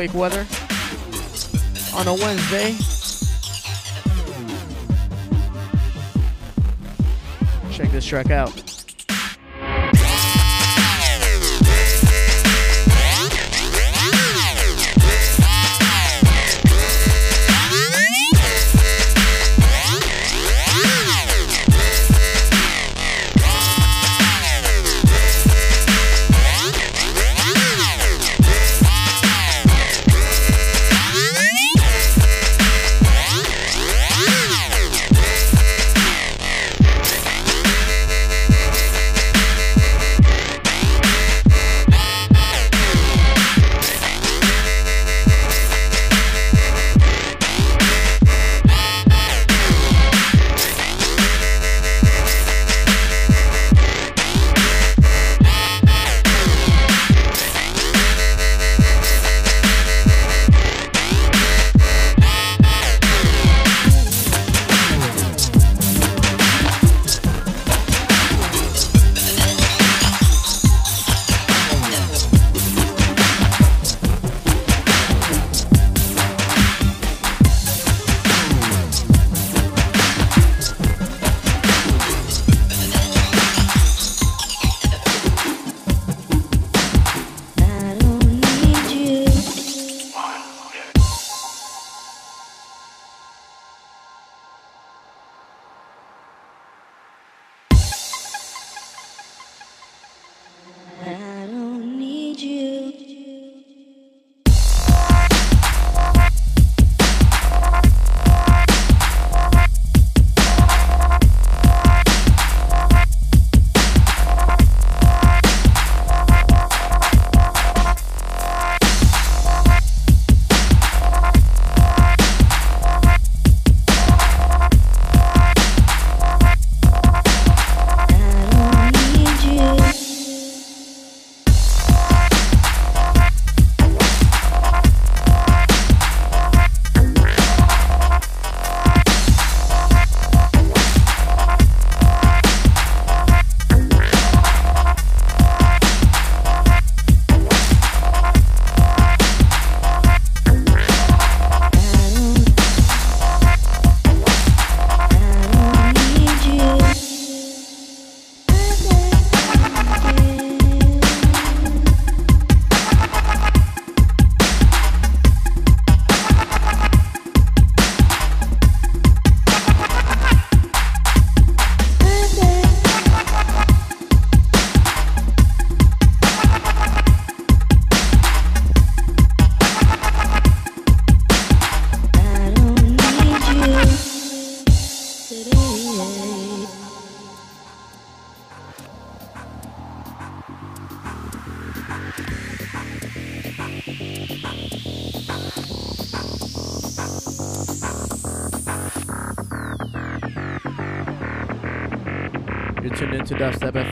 earthquake weather on a Wednesday. Check this track out.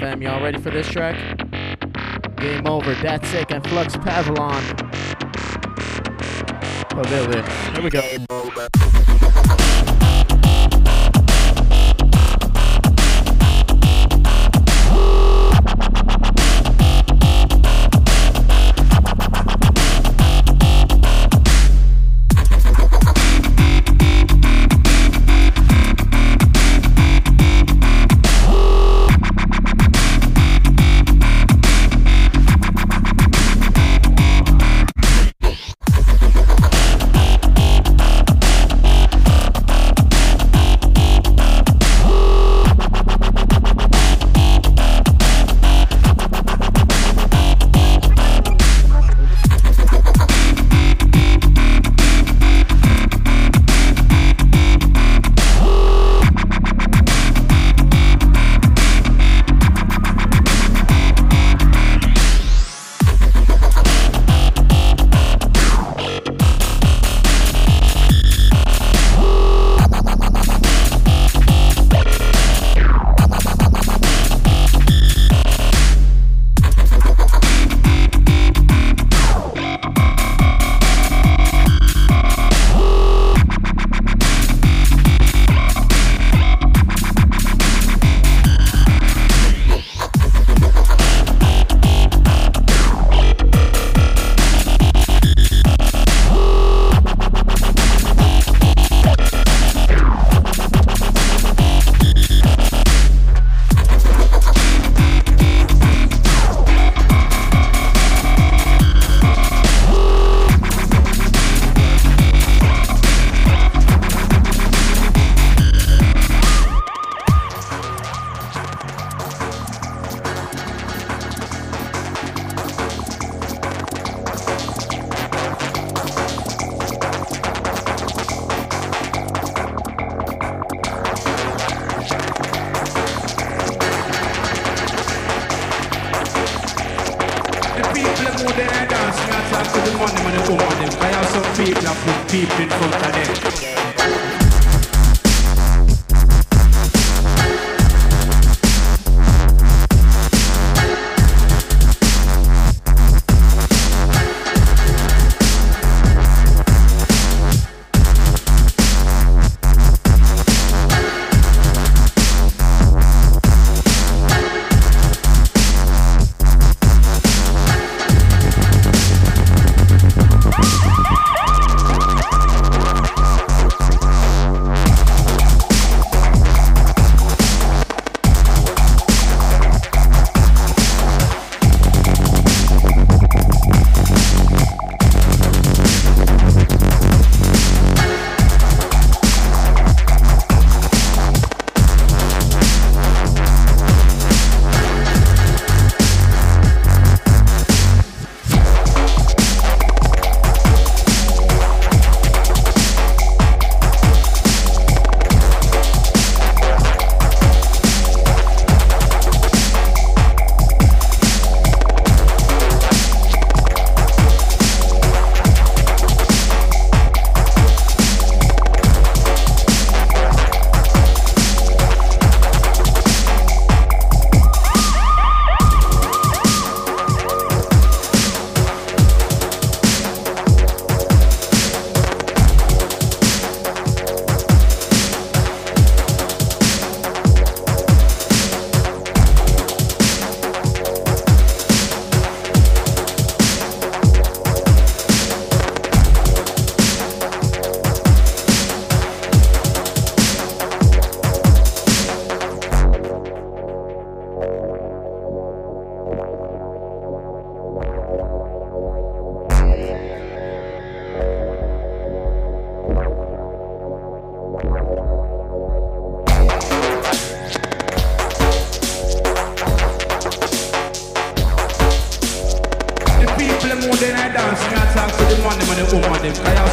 FM. Y'all ready for this track? Game over. Datsik and Flux Pavillon. Pavilion. Here we go.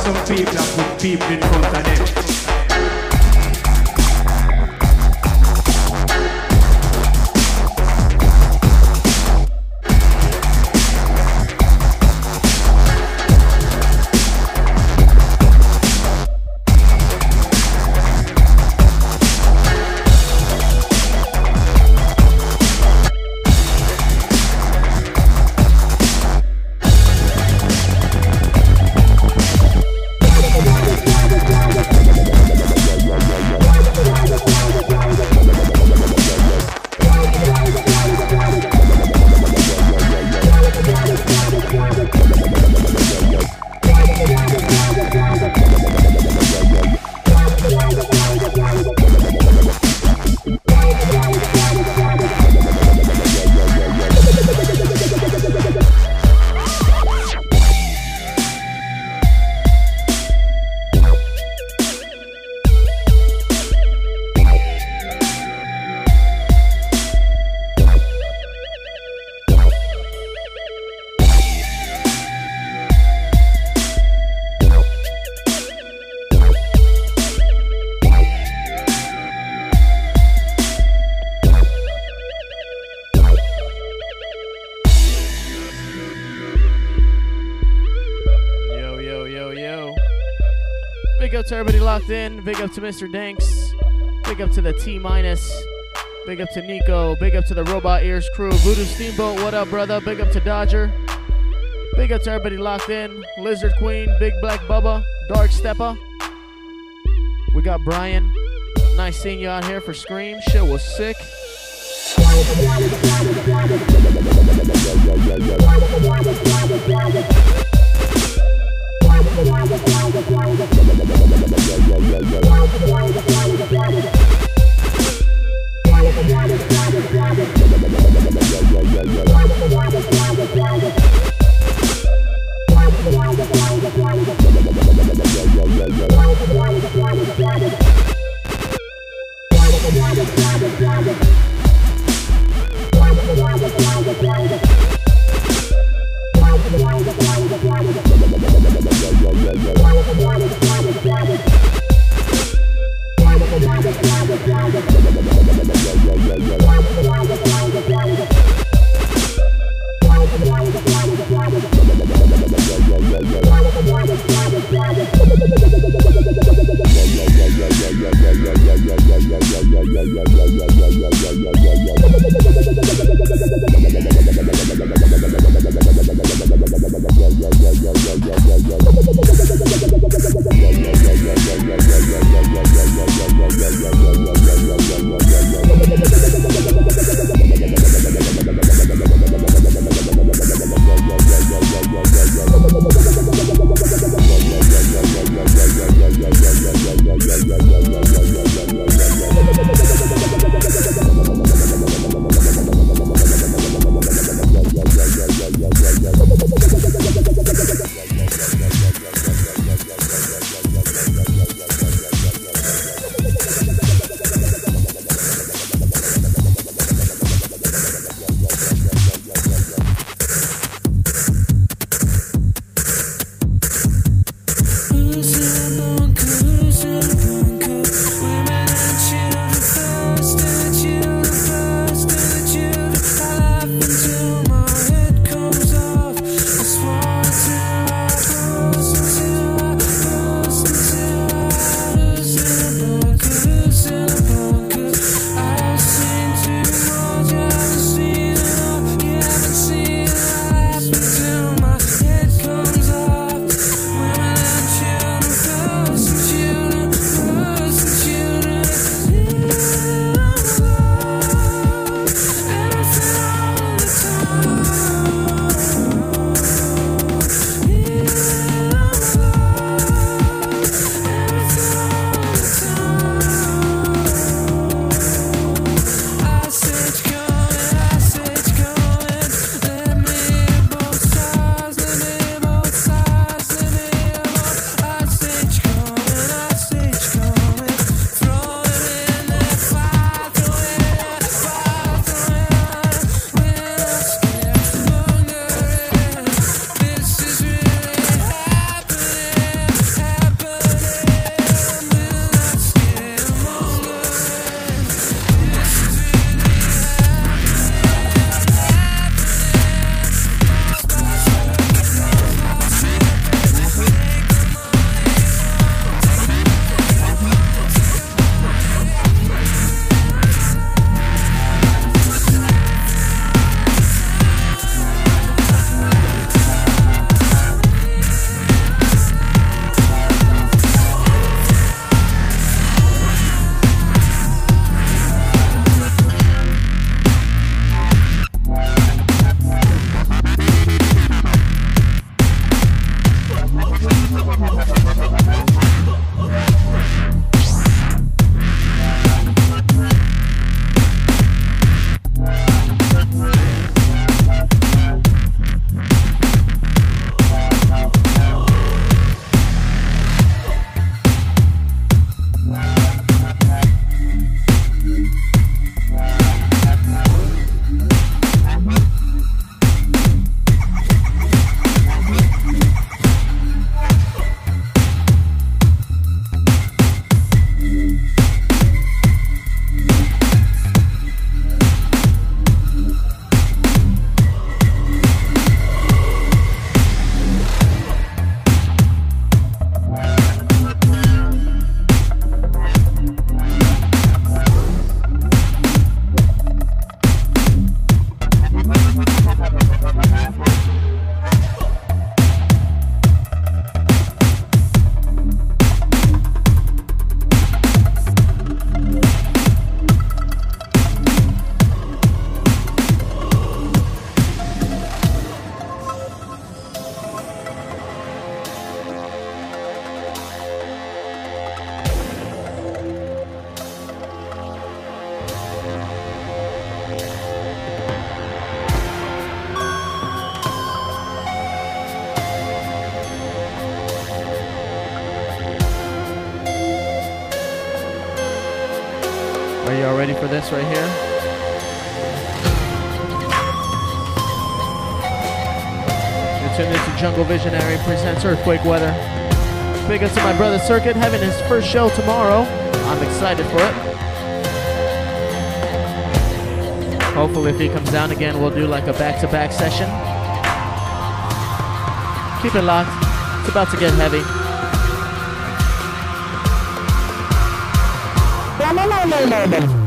Big up to Mr. Danks. Big up to the T minus. Big up to Nico. Big up to the Robot Ears crew. Voodoo Steamboat, what up, brother? Big up to Dodger. Big up to everybody locked in. Lizard Queen, Big Black Bubba, Dark Stepper. We got Brian. Nice seeing you out here for Scream. Shit was sick. Visionary presents Earthquake Weather. Big up to my brother Circuit having his first show tomorrow. I'm excited for it. Hopefully, if he comes down again, we'll do like a back to back session. Keep it locked. It's about to get heavy. No, no, no.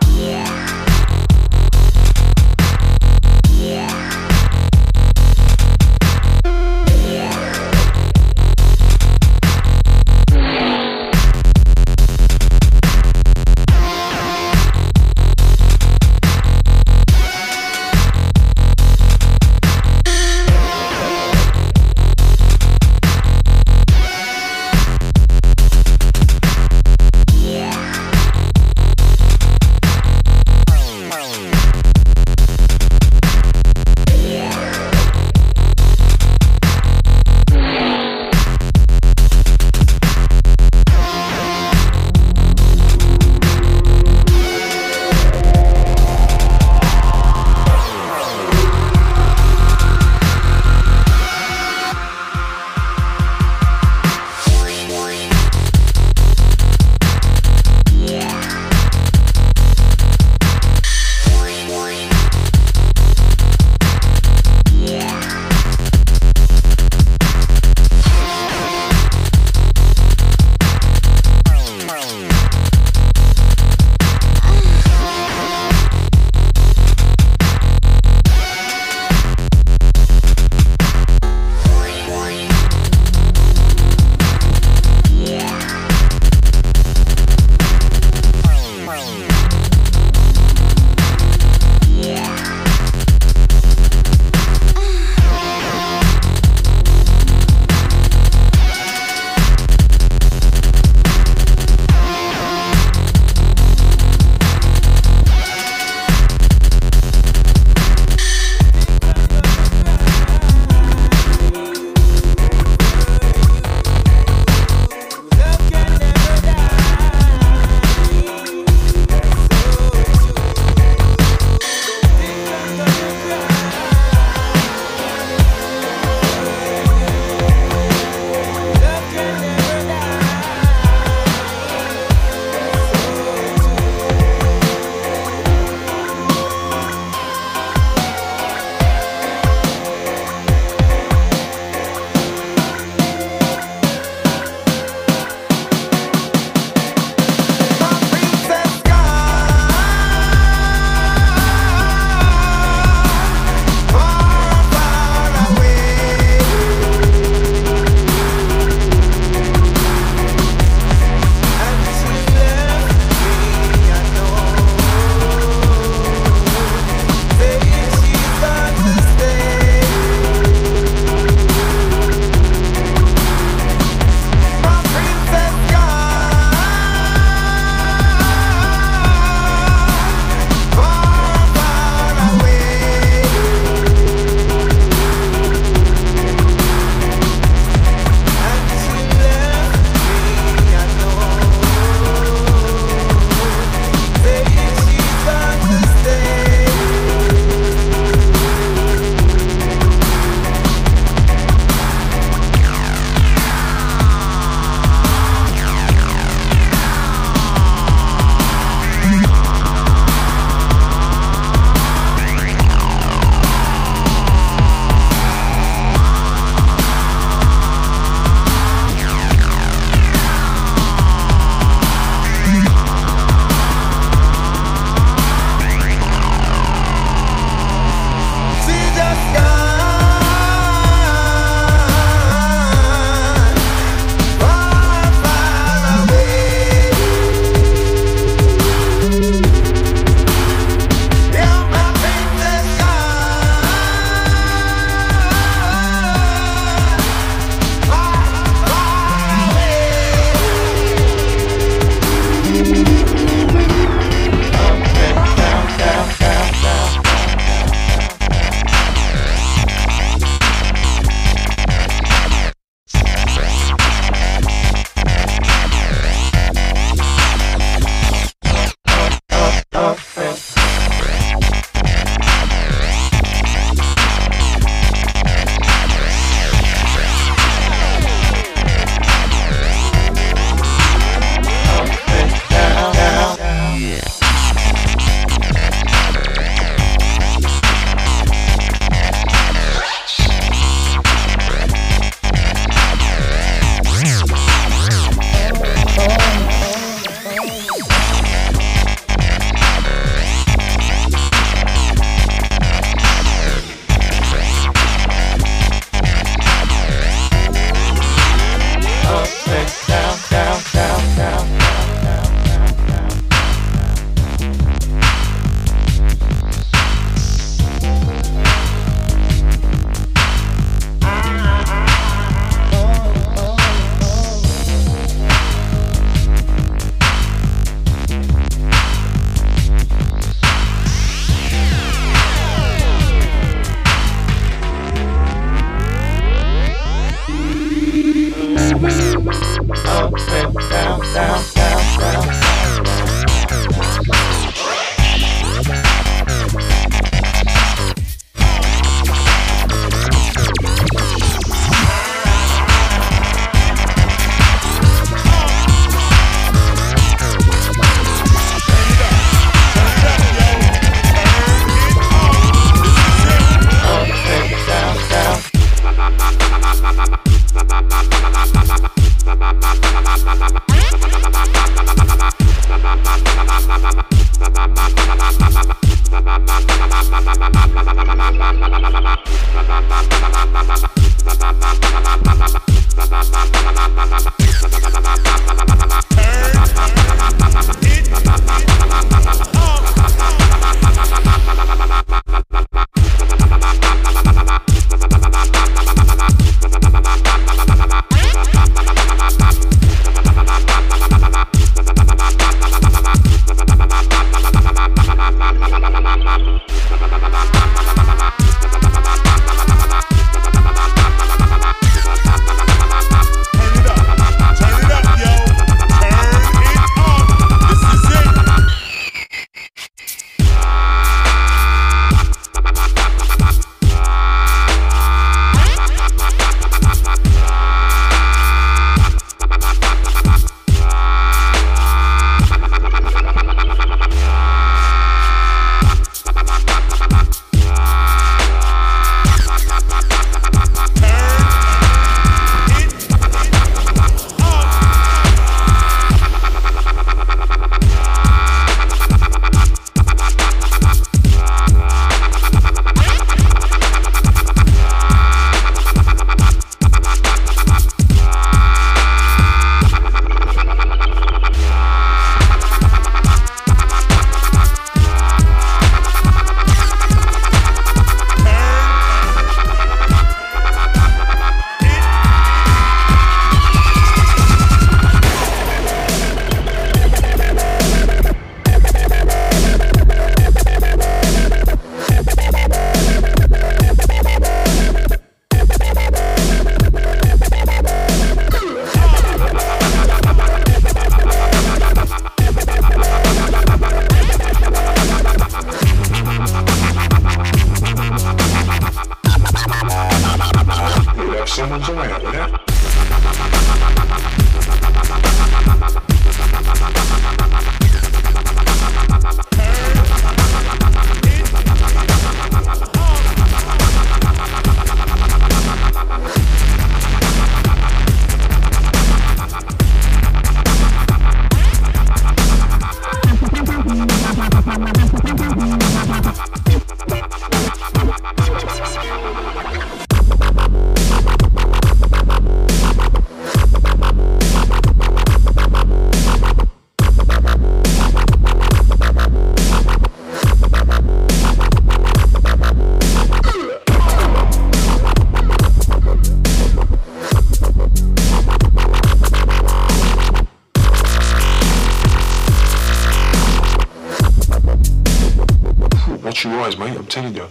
괜찮은데요.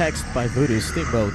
Hexed by Voodoo Steamboat.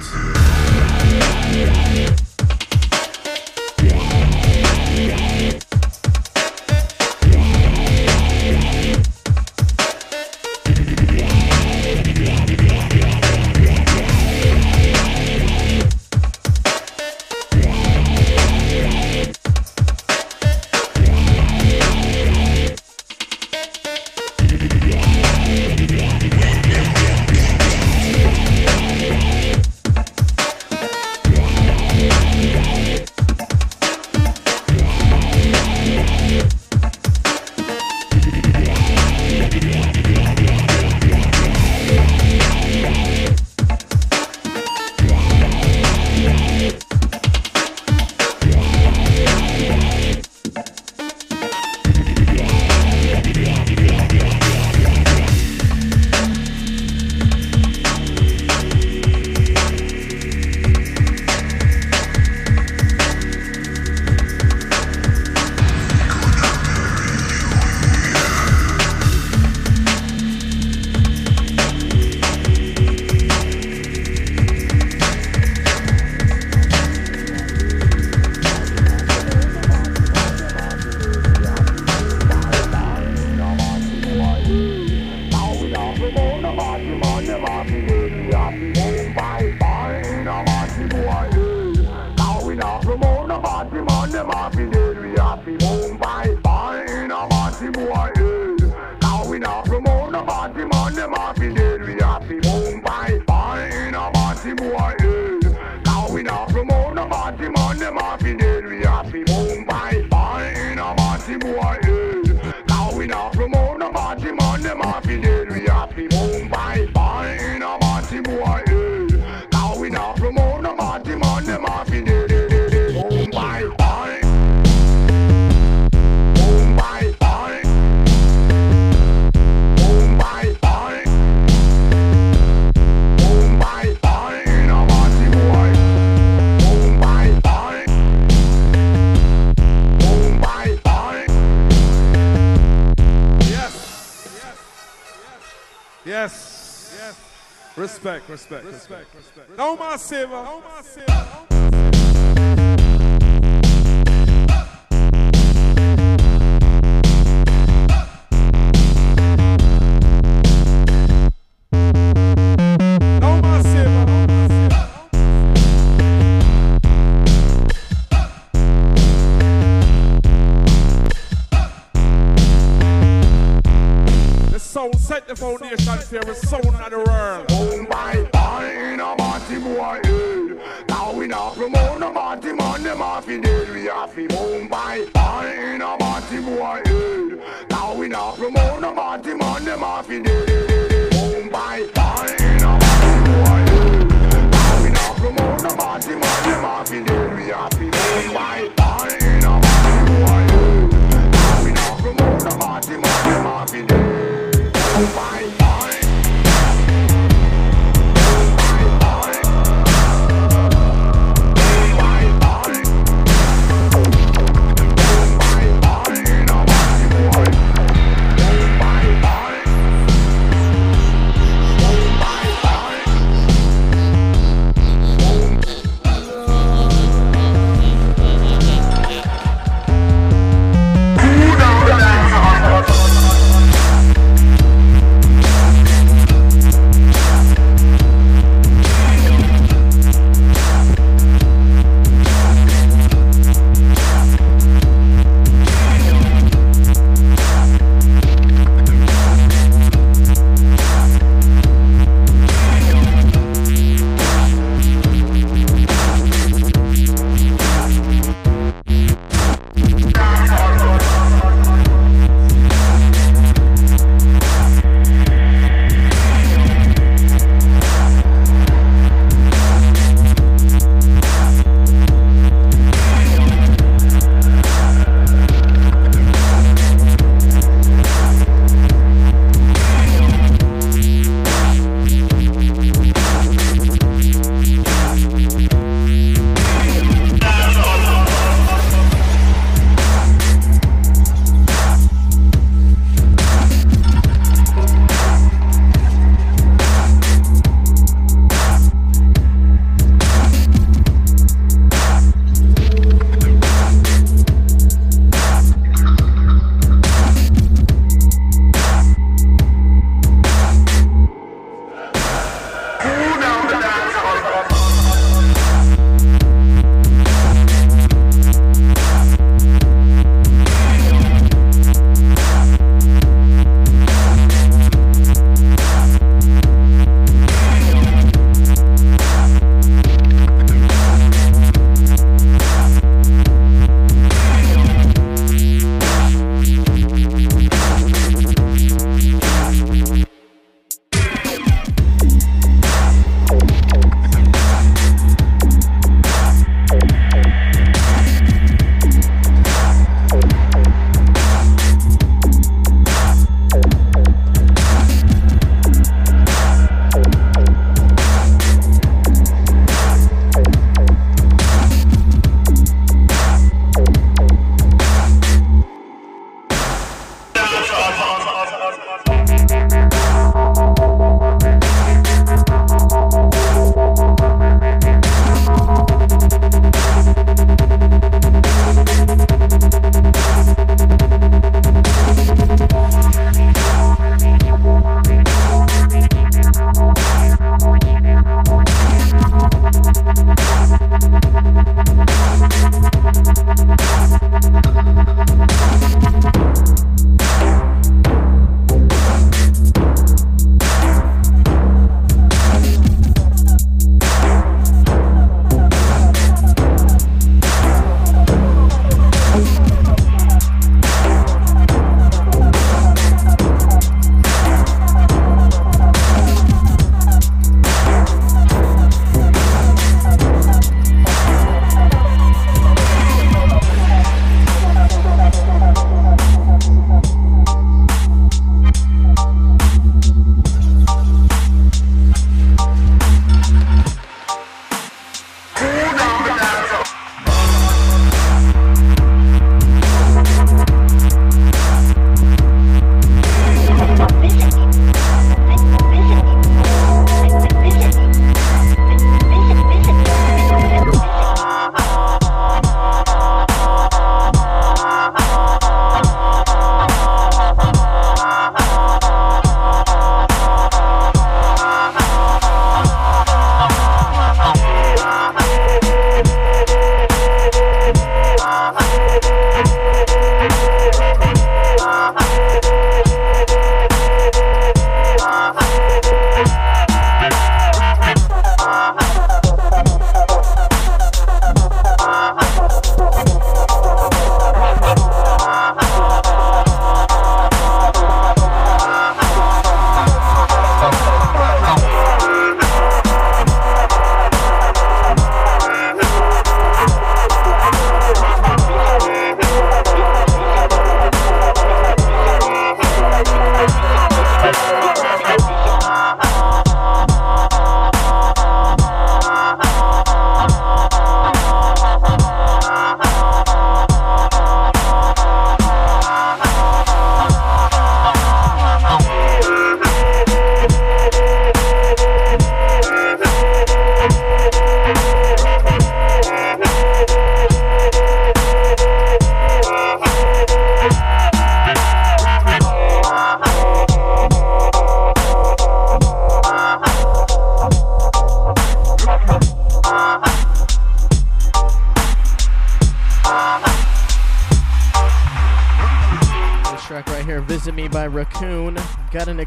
Respect, respect, respect. Respect. No more silver. No more silver. set the foundation for every sound of the world. Off in dead. We have to boom, bye, bye, in a party boy head. Now we not promote no party man, them off in dead.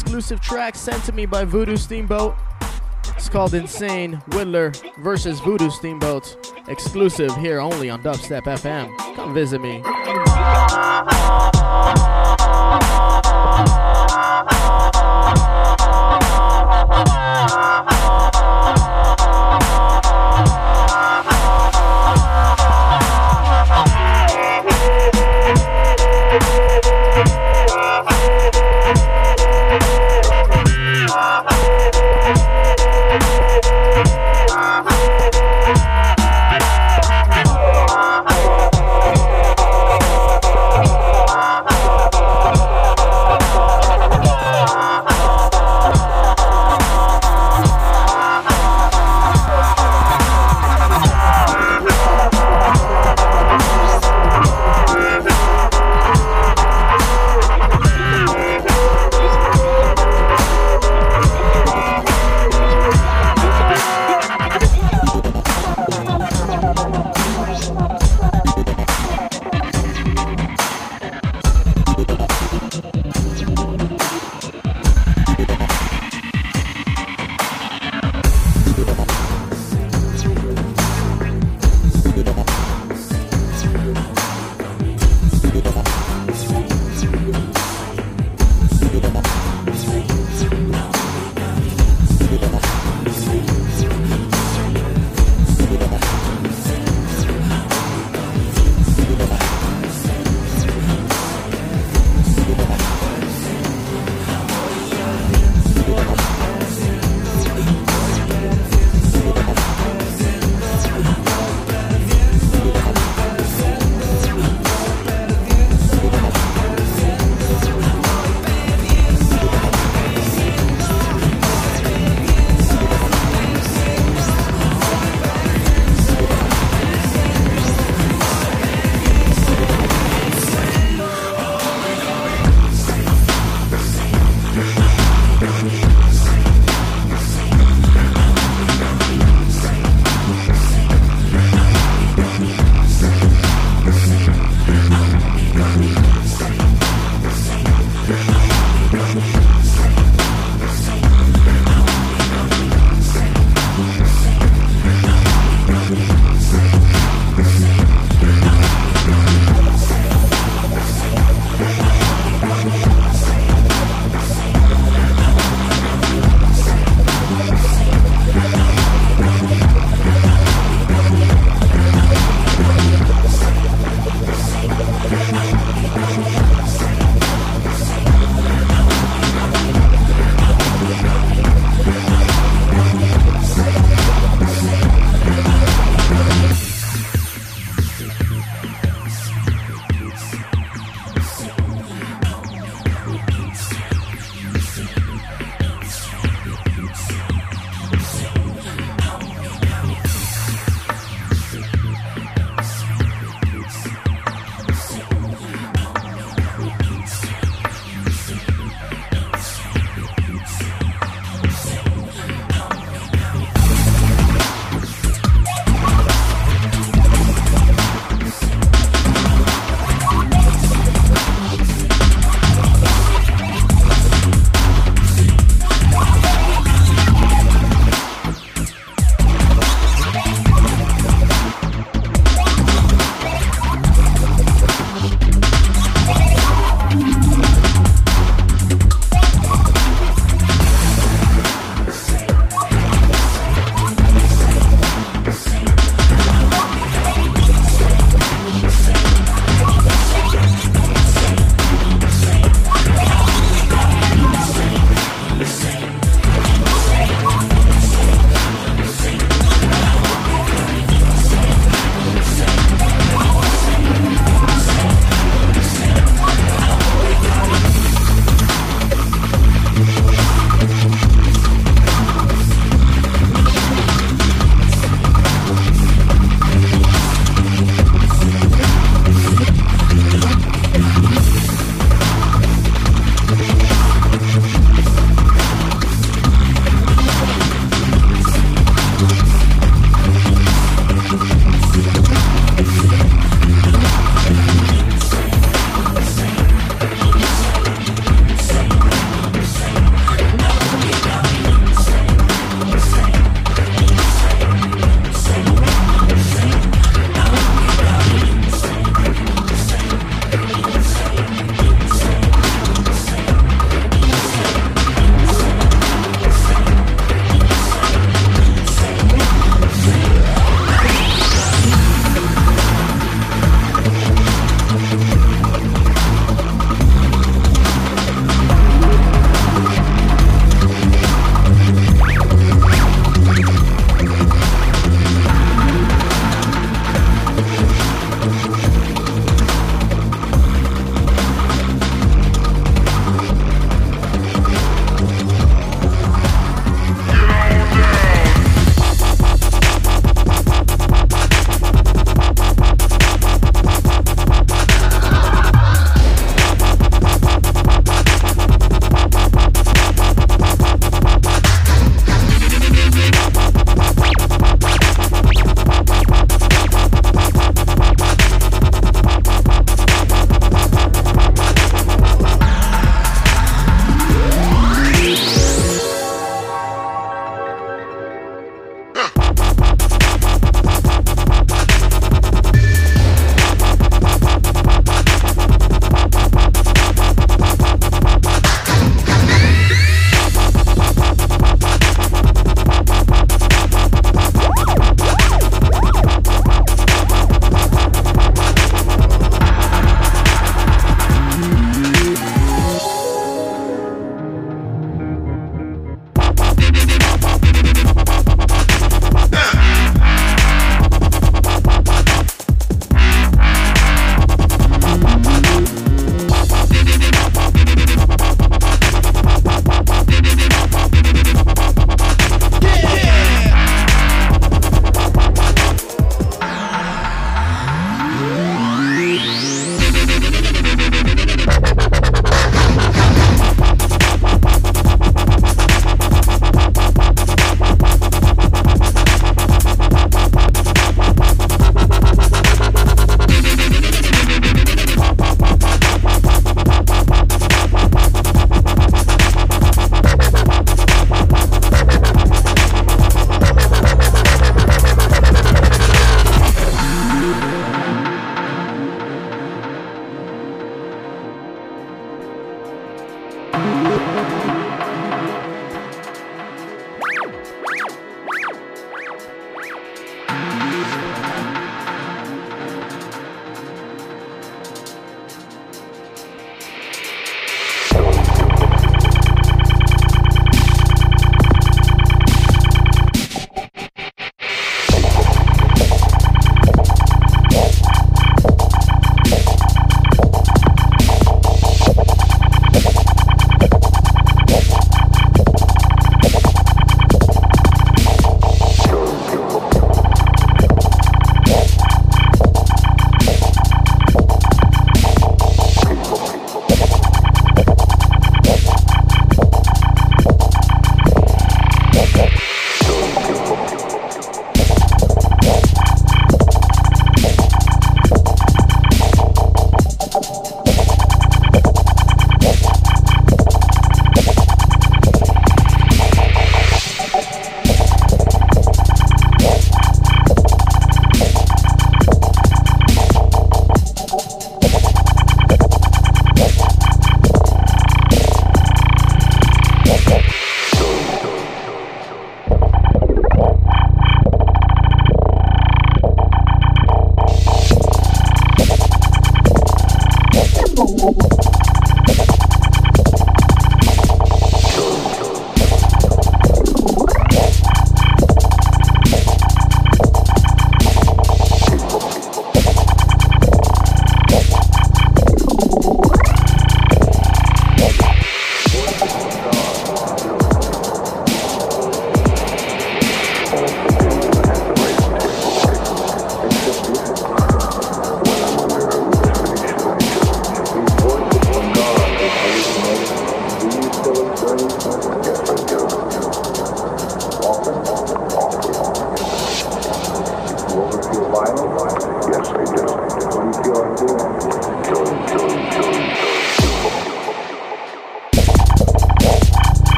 Exclusive track sent to me by Voodoo Steamboat. It's called Insane Whittler versus Voodoo Steamboat. Exclusive here only on Dubstep FM. Come visit me.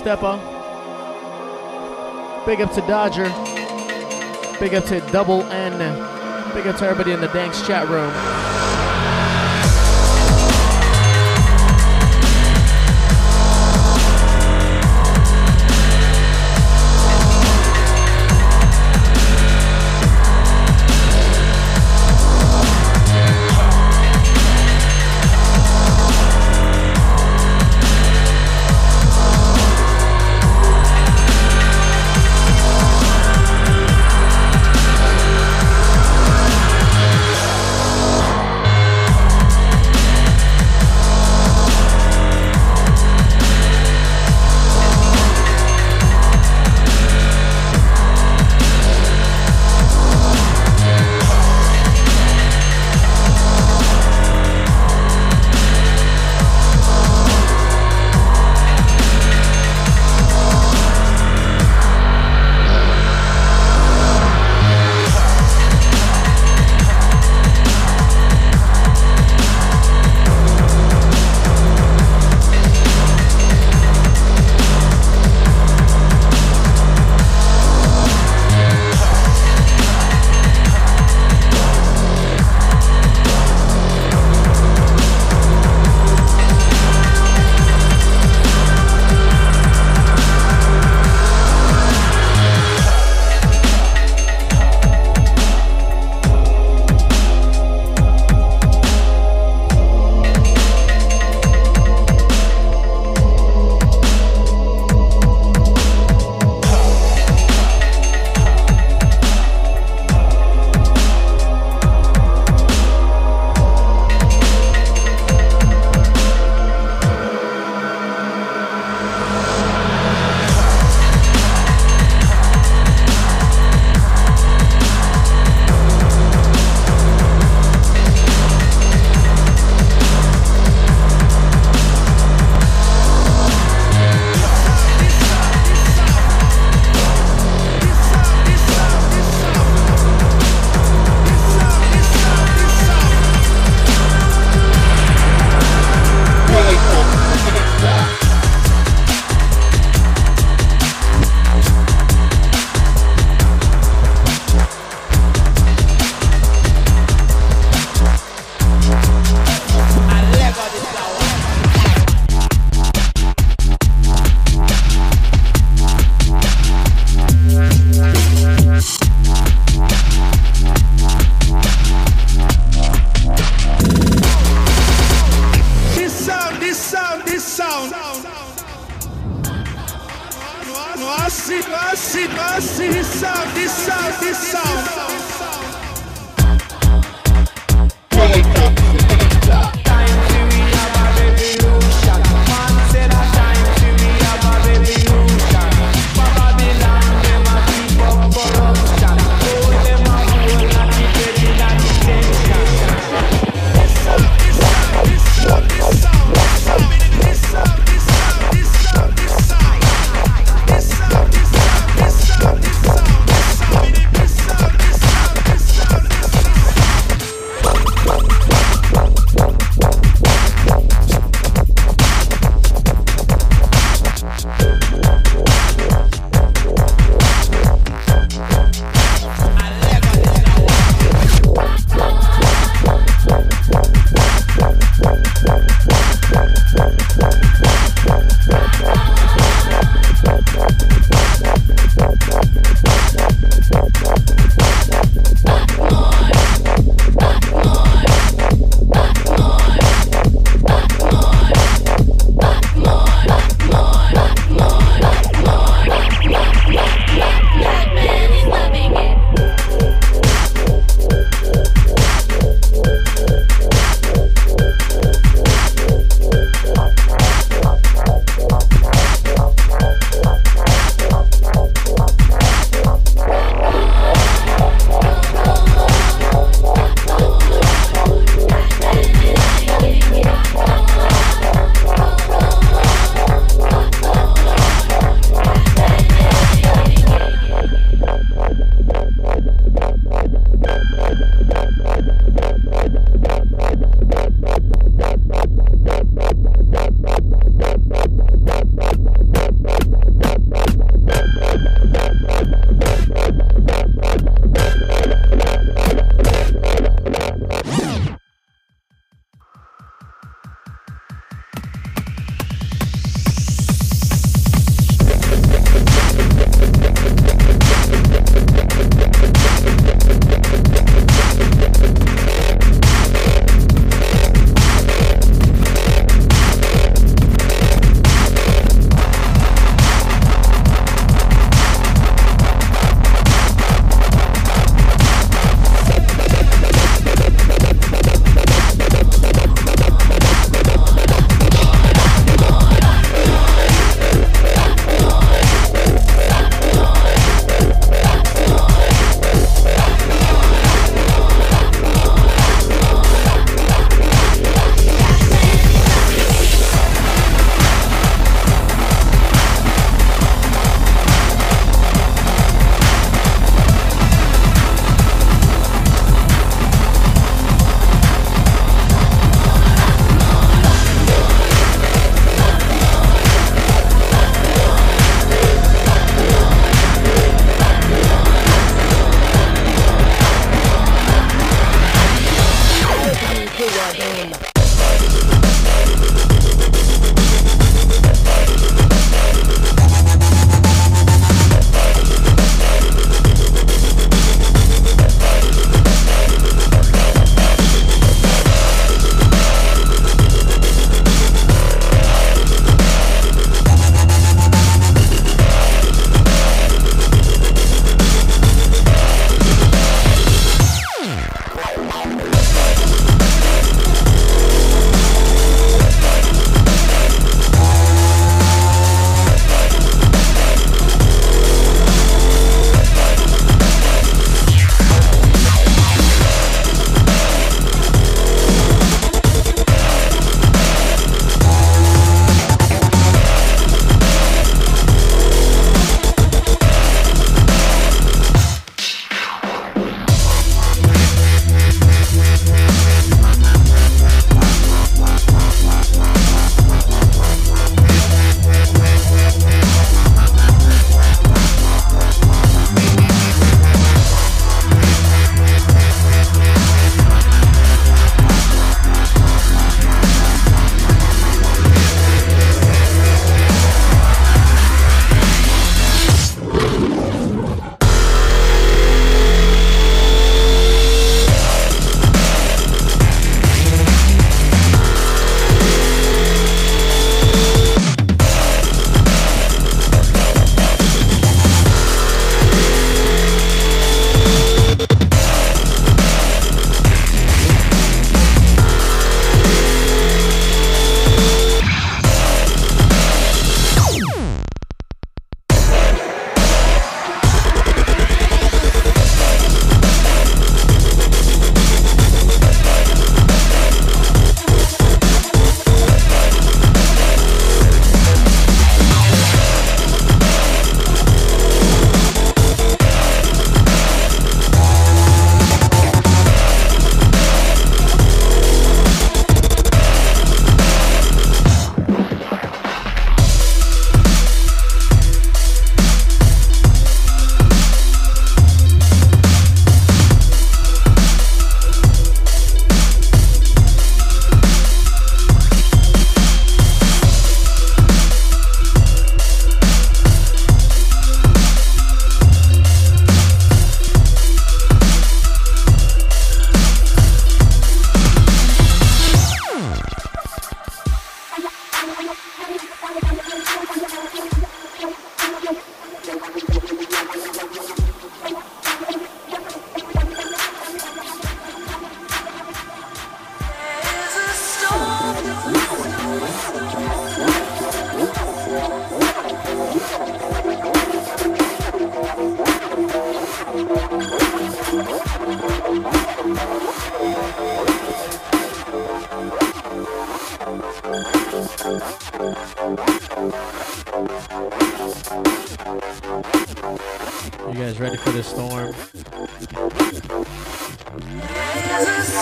Stepper. Big up to Dodger. Big up to Double N. Big up to everybody in the Danks chat room.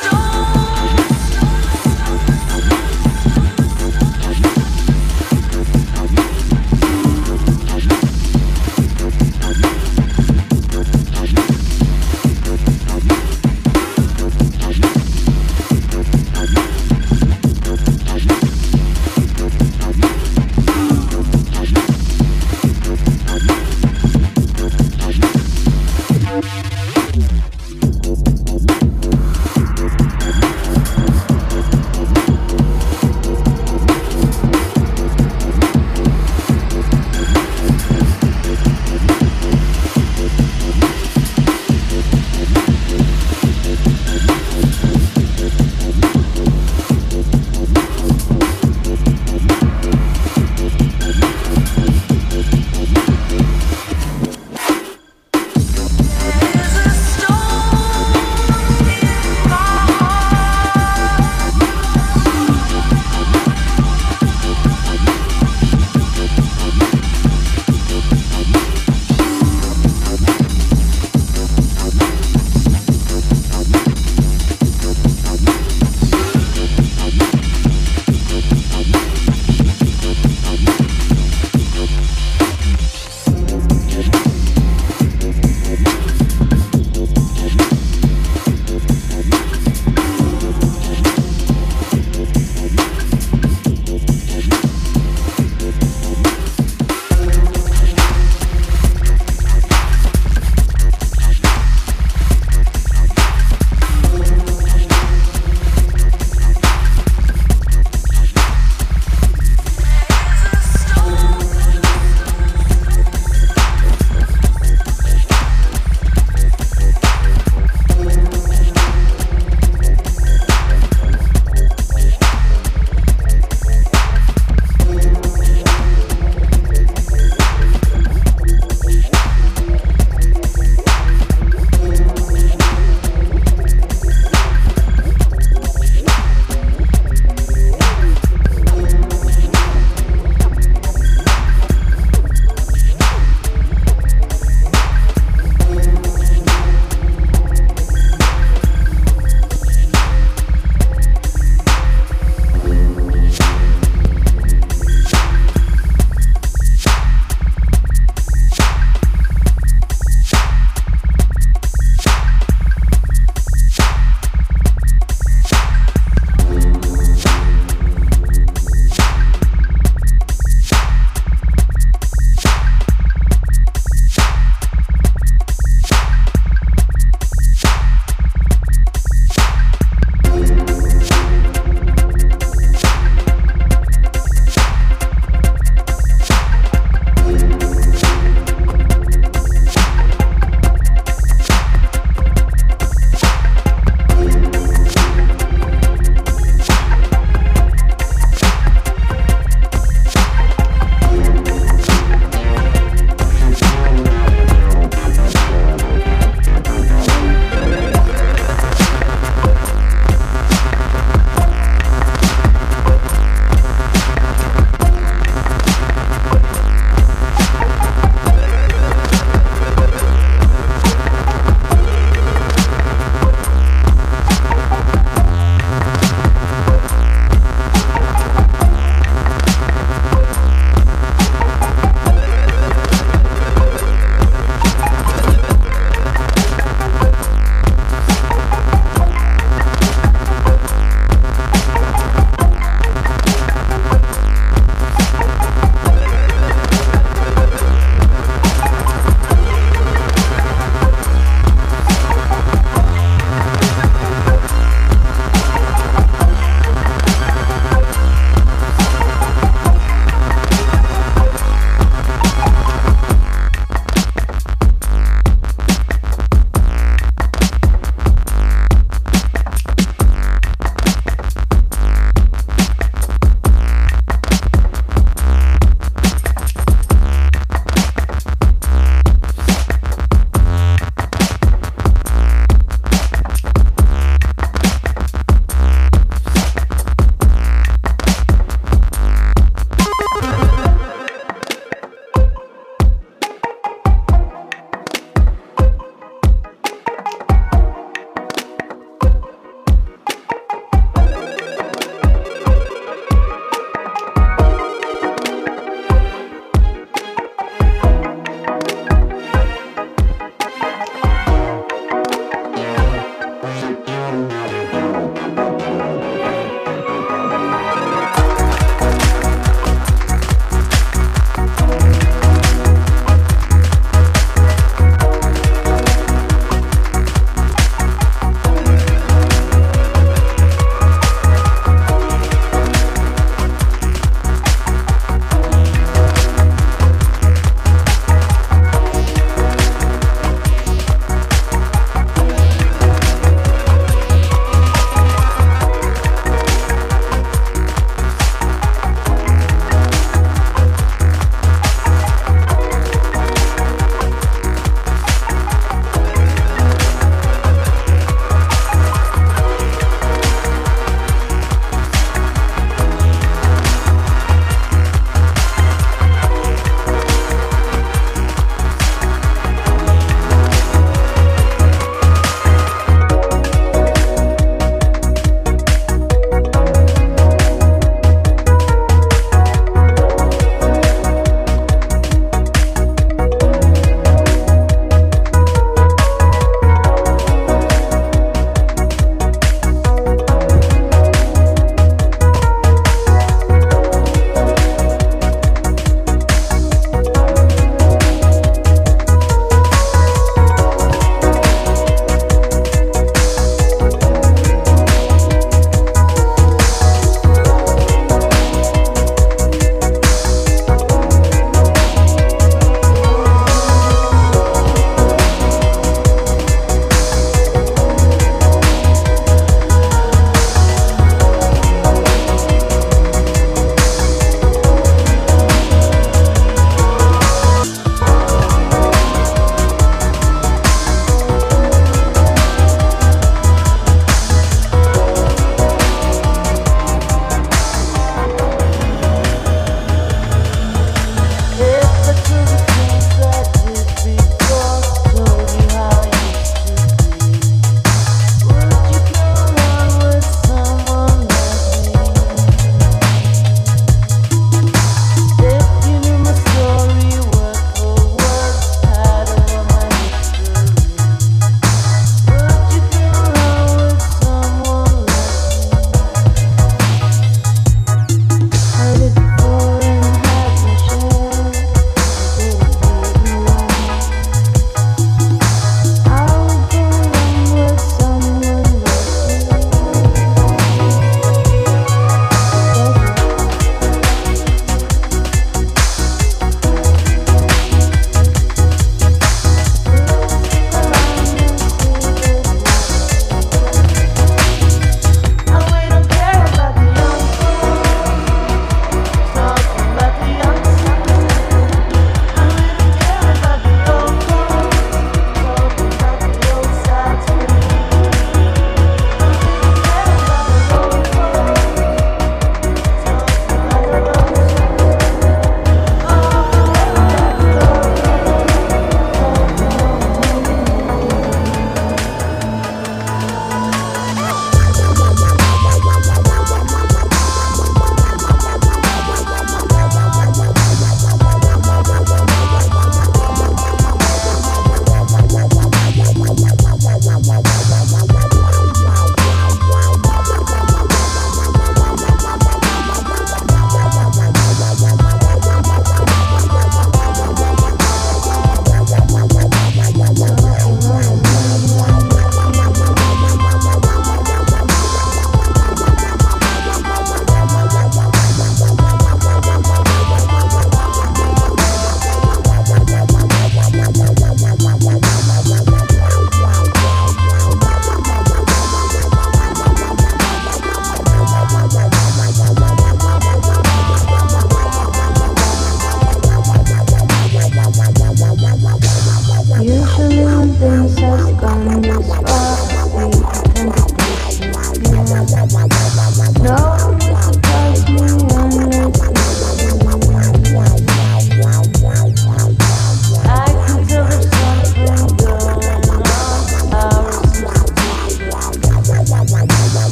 Stone.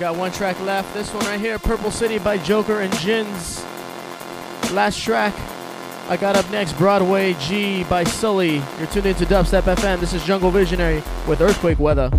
Got one track left. This one right here Purple City by Joker and Ginz. Last track. I got up next Broadway G by Sully. You're tuned into Dubstep FM. This is Jungle Visionary with Earthquake Weather.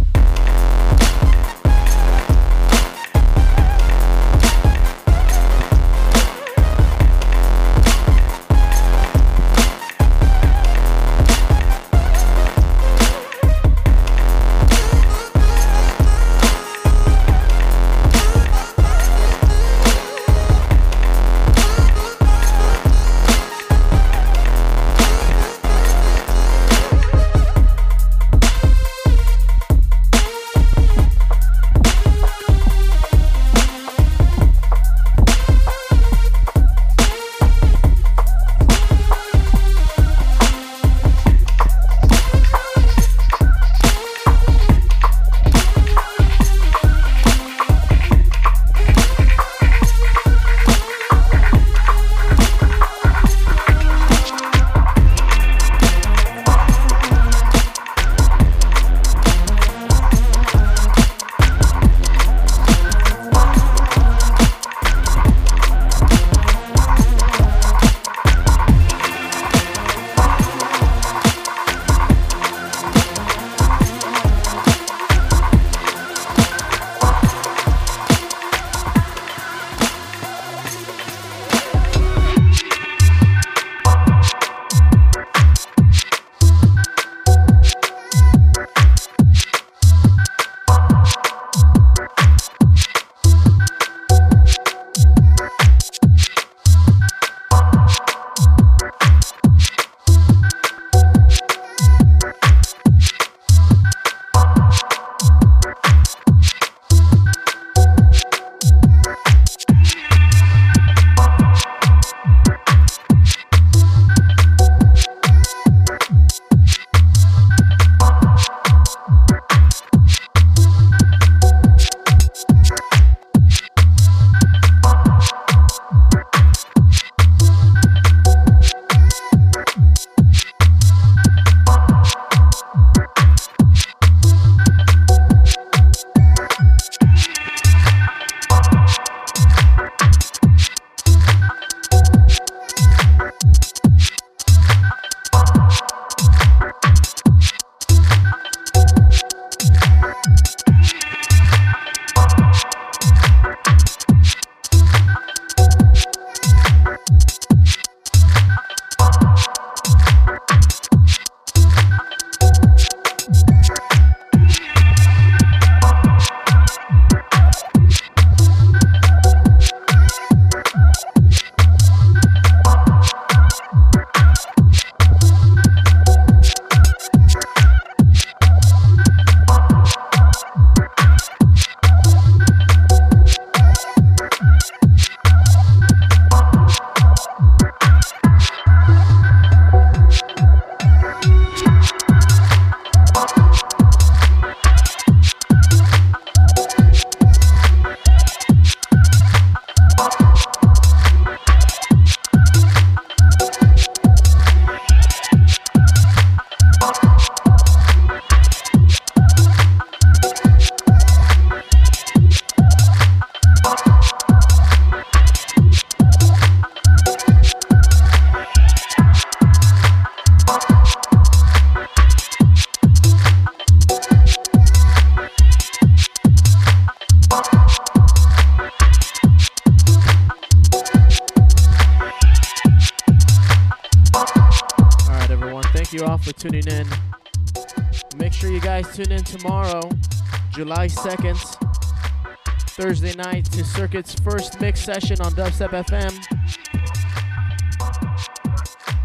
Night, to Circuit's first mix session on Dubstep FM.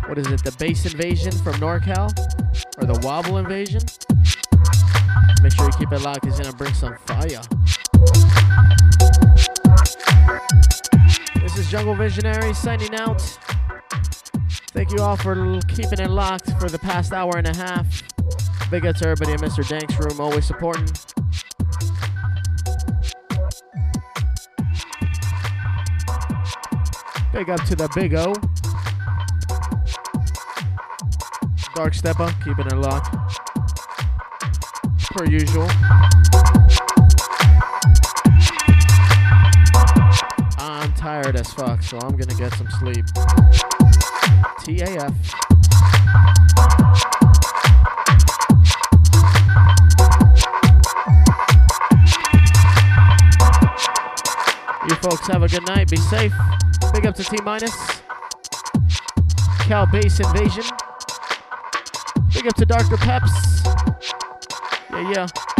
What is it, the bass invasion from NorCal? Or the wobble invasion? Make sure you keep it locked, he's gonna bring some fire. This is Jungle Visionary signing out. Thank you all for keeping it locked for the past hour and a half. Big up to everybody in Mr. Dank's room, always supporting. Big up to the Big O. Dark Stepper, keeping it locked. Per usual. I'm tired as fuck, so I'm gonna get some sleep. TAF. You folks have a good night. Be safe. Big up to T minus. Cal Bass Invasion. Big up to Dr. Peps. Yeah, yeah.